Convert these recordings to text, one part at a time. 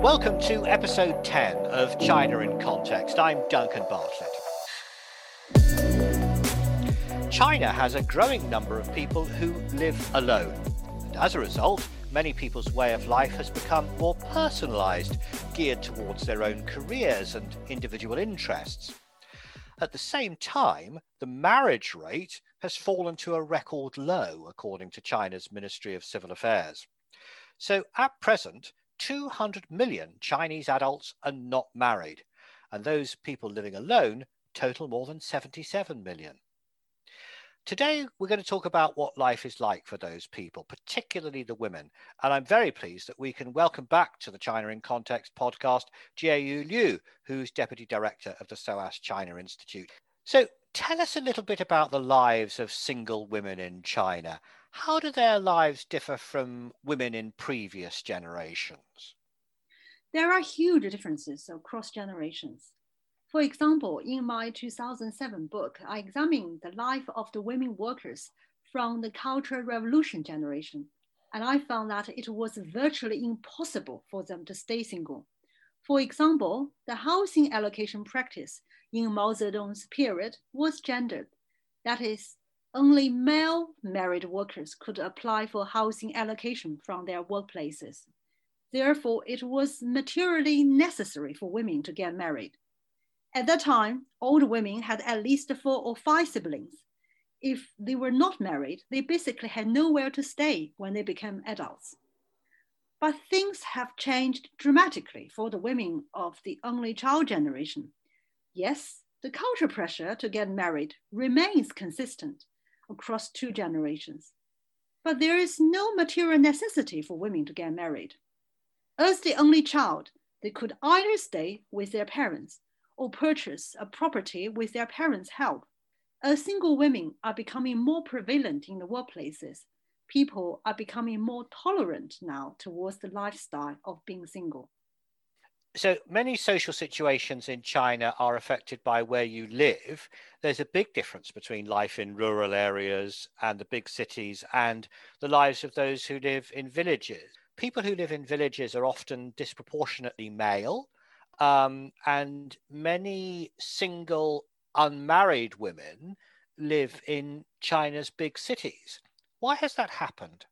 Welcome to episode 10 of China in Context. I'm Duncan Bartlett. China has a growing number of people who live alone. And as a result, many people's way of life has become more personalised, geared towards their own careers and individual interests. At the same time, the marriage rate has fallen to a record low, according to China's Ministry of Civil Affairs. So at present, 200 million Chinese adults are not married, and those people living alone total more than 77 million. Today, we're going to talk about what life is like for those people, particularly the women. And I'm very pleased that we can welcome back to the China in Context podcast Jieyu Liu, who's Deputy Director of the SOAS China Institute. So, tell us a little bit about the lives of single women in China. How do their lives differ from women in previous generations? There are huge differences across generations. For example, in my 2007 book, I examined the life of the women workers from the Cultural Revolution generation, and I found that it was virtually impossible for them to stay single. For example, the housing allocation practice in Mao Zedong's period was gendered. That is, only male married workers could apply for housing allocation from their workplaces. Therefore, it was materially necessary for women to get married. At that time, old women had at least four or five siblings. If they were not married, they basically had nowhere to stay when they became adults. But things have changed dramatically for the women of the only child generation. Yes, the cultural pressure to get married remains consistent across two generations. But there is no material necessity for women to get married. As the only child, they could either stay with their parents or purchase a property with their parents' help. As single women are becoming more prevalent in the workplaces, people are becoming more tolerant now towards the lifestyle of being single. So many social situations in China are affected by where you live. There's a big difference between life in rural areas and the big cities and the lives of those who live in villages. People who live in villages are often disproportionately male um, and many single unmarried women live in China's big cities. Why has that happened?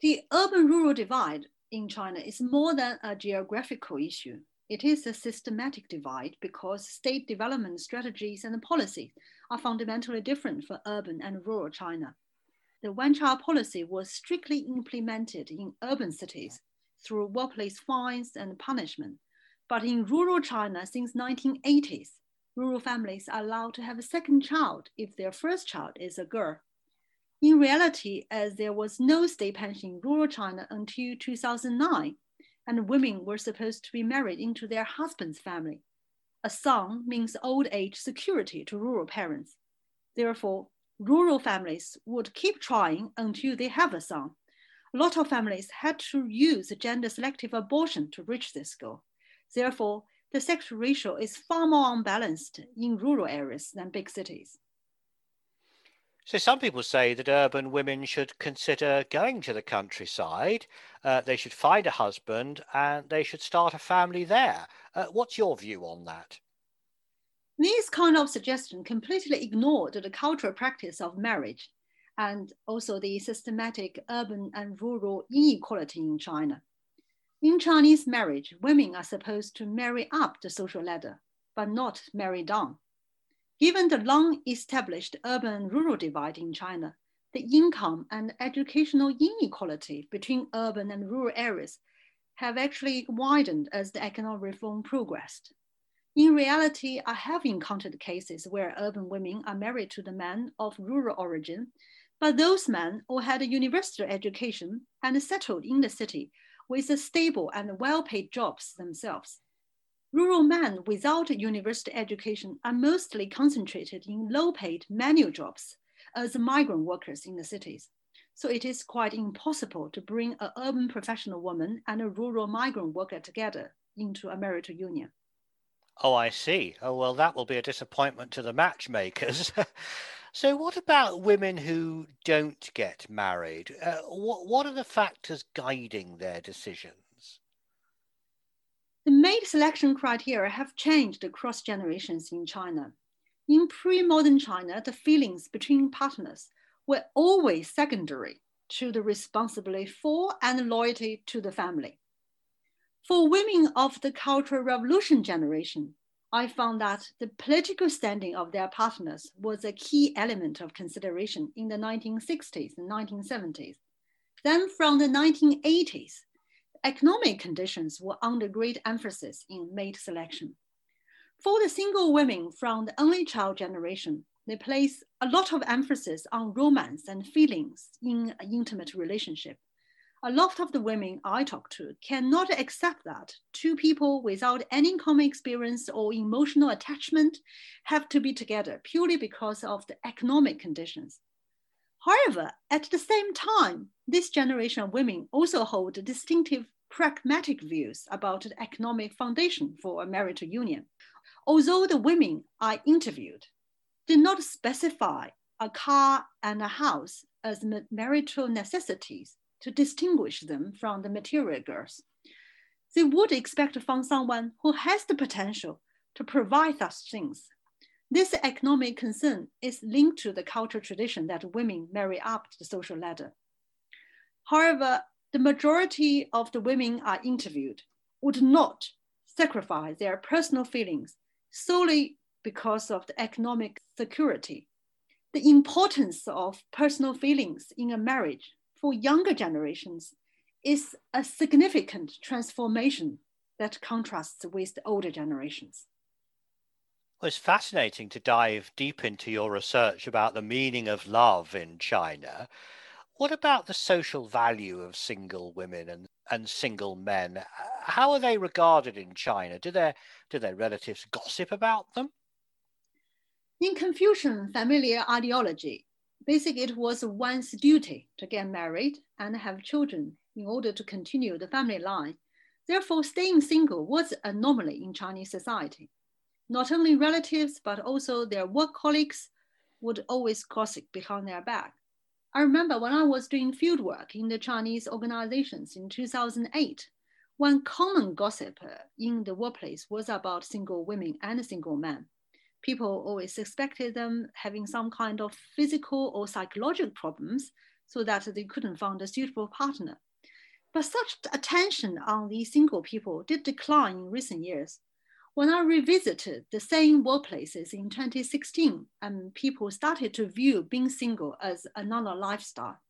The urban rural divide in China is more than a geographical issue. It is a systematic divide because state development strategies and policies are fundamentally different for urban and rural China. The one child policy was strictly implemented in urban cities through workplace fines and punishment, but in rural China since 1980s, rural families are allowed to have a second child if their first child is a girl. In reality, as there was no state pension in rural China until 2009, and women were supposed to be married into their husband's family, a son means old age security to rural parents. Therefore, rural families would keep trying until they have a son. A lot of families had to use gender selective abortion to reach this goal. Therefore, the sex ratio is far more unbalanced in rural areas than big cities. So, some people say that urban women should consider going to the countryside. Uh, they should find a husband and they should start a family there. Uh, what's your view on that? These kind of suggestions completely ignored the cultural practice of marriage and also the systematic urban and rural inequality in China. In Chinese marriage, women are supposed to marry up the social ladder, but not marry down. Given the long established urban rural divide in China, the income and educational inequality between urban and rural areas have actually widened as the economic reform progressed. In reality, I have encountered cases where urban women are married to the men of rural origin, but those men all had a university education and settled in the city with stable and well-paid jobs themselves. Rural men without university education are mostly concentrated in low-paid manual jobs as migrant workers in the cities. So it is quite impossible to bring an urban professional woman and a rural migrant worker together into a marital union. Oh, I see. Oh, well, that will be a disappointment to the matchmakers. So, what about women who don't get married? Uh, what, what are the factors guiding their decisions? The mate selection criteria have changed across generations in China. In pre modern China, the feelings between partners were always secondary to the responsibility for and loyalty to the family. For women of the Cultural Revolution generation, I found that the political standing of their partners was a key element of consideration in the 1960s and 1970s. Then from the 1980s, economic conditions were under great emphasis in mate selection. For the single women from the only child generation, they place a lot of emphasis on romance and feelings in an intimate relationship a lot of the women I talk to cannot accept that two people without any common experience or emotional attachment have to be together purely because of the economic conditions. However, at the same time, this generation of women also hold distinctive pragmatic views about the economic foundation for a marital union. Although the women I interviewed did not specify a car and a house as marital necessities, to distinguish them from the material girls. They would expect find someone who has the potential to provide such things. This economic concern is linked to the cultural tradition that women marry up the social ladder. However, the majority of the women are interviewed would not sacrifice their personal feelings solely because of the economic security. The importance of personal feelings in a marriage for younger generations is a significant transformation that contrasts with the older generations. Well, it's fascinating to dive deep into your research about the meaning of love in China. What about the social value of single women and, and single men? How are they regarded in China? Do their, do their relatives gossip about them? In Confucian familiar ideology, Basically, it was one's duty to get married and have children in order to continue the family line. Therefore, staying single was a anomaly in Chinese society. Not only relatives, but also their work colleagues would always gossip behind their back. I remember when I was doing field work in the Chinese organizations in 2008, one common gossip in the workplace was about single women and single men people always suspected them having some kind of physical or psychological problems so that they couldn't find a suitable partner. But such attention on these single people did decline in recent years. When I revisited the same workplaces in 2016, and people started to view being single as another lifestyle.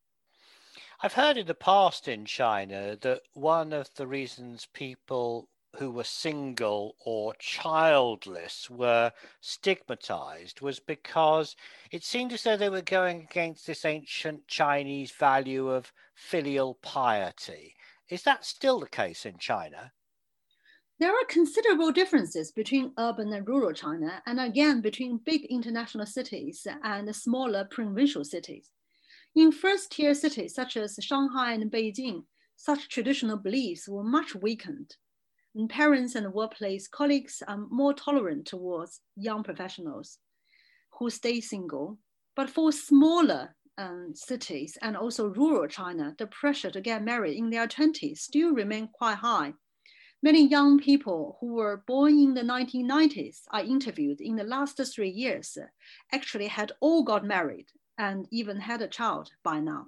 I've heard in the past in China that one of the reasons people who were single or childless were stigmatized was because it seemed as though they were going against this ancient Chinese value of filial piety. Is that still the case in China? There are considerable differences between urban and rural China, and again between big international cities and smaller provincial cities. In first tier cities such as Shanghai and Beijing, such traditional beliefs were much weakened and parents and workplace colleagues are more tolerant towards young professionals who stay single. But for smaller um, cities and also rural China, the pressure to get married in their 20s still remain quite high. Many young people who were born in the 1990s I interviewed in the last three years actually had all got married and even had a child by now.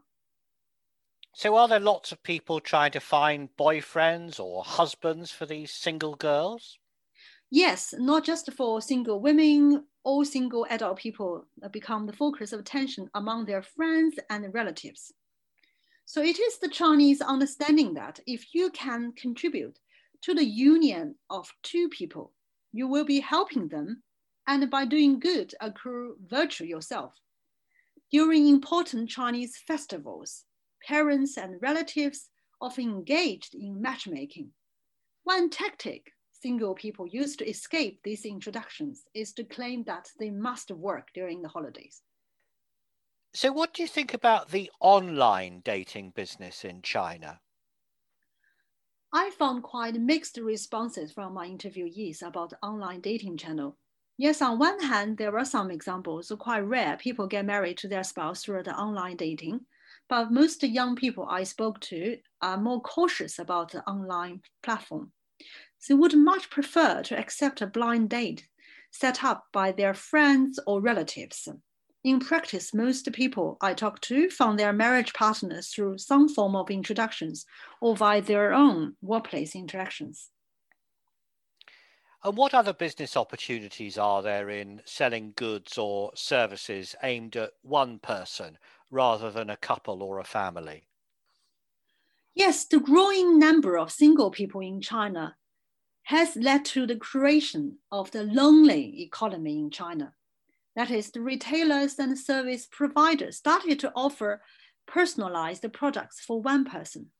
So, are there lots of people trying to find boyfriends or husbands for these single girls? Yes, not just for single women, all single adult people become the focus of attention among their friends and relatives. So, it is the Chinese understanding that if you can contribute to the union of two people, you will be helping them, and by doing good, accrue virtue yourself. During important Chinese festivals, parents and relatives often engaged in matchmaking. One tactic single people use to escape these introductions is to claim that they must work during the holidays. So, what do you think about the online dating business in China? I found quite mixed responses from my interviewees about the online dating channel. Yes, on one hand, there are some examples, quite rare, people get married to their spouse through the online dating. But most young people I spoke to are more cautious about the online platform. They would much prefer to accept a blind date set up by their friends or relatives. In practice, most people I talk to found their marriage partners through some form of introductions or via their own workplace interactions. And what other business opportunities are there in selling goods or services aimed at one person rather than a couple or a family? Yes, the growing number of single people in China has led to the creation of the lonely economy in China. That is, the retailers and service providers started to offer personalized products for one person.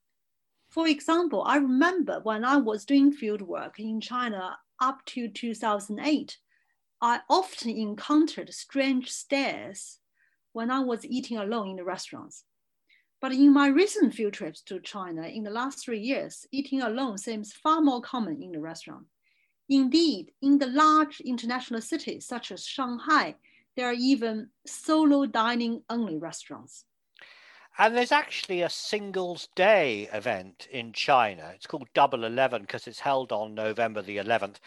For example, I remember when I was doing field work in China up to 2008, I often encountered strange stares when I was eating alone in the restaurants. But in my recent field trips to China in the last three years, eating alone seems far more common in the restaurant. Indeed, in the large international cities such as Shanghai, there are even solo dining only restaurants. And there's actually a Singles Day event in China. It's called Double Eleven because it's held on November the 11th.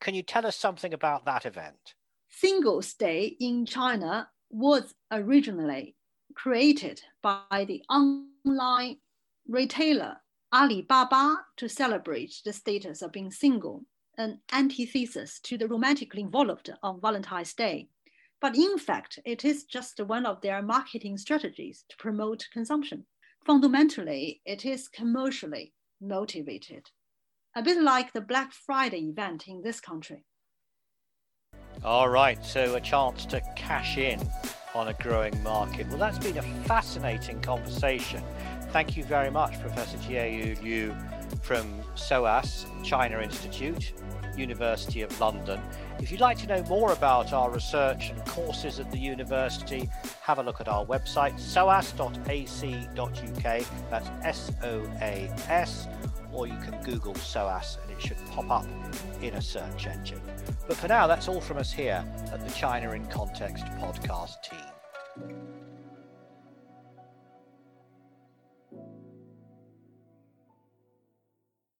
Can you tell us something about that event? Singles Day in China was originally created by the online retailer Alibaba to celebrate the status of being single, an antithesis to the romantically involved on Valentine's Day. But in fact, it is just one of their marketing strategies to promote consumption. Fundamentally, it is commercially motivated, a bit like the Black Friday event in this country. All right, so a chance to cash in on a growing market. Well, that's been a fascinating conversation. Thank you very much, Professor Jieyu Liu from SOAS China Institute, University of London. If you'd like to know more about our research and courses at the university, have a look at our website, soas.ac.uk. That's S O A S, or you can Google SOAS and it should pop up in a search engine. But for now, that's all from us here at the China in Context podcast team.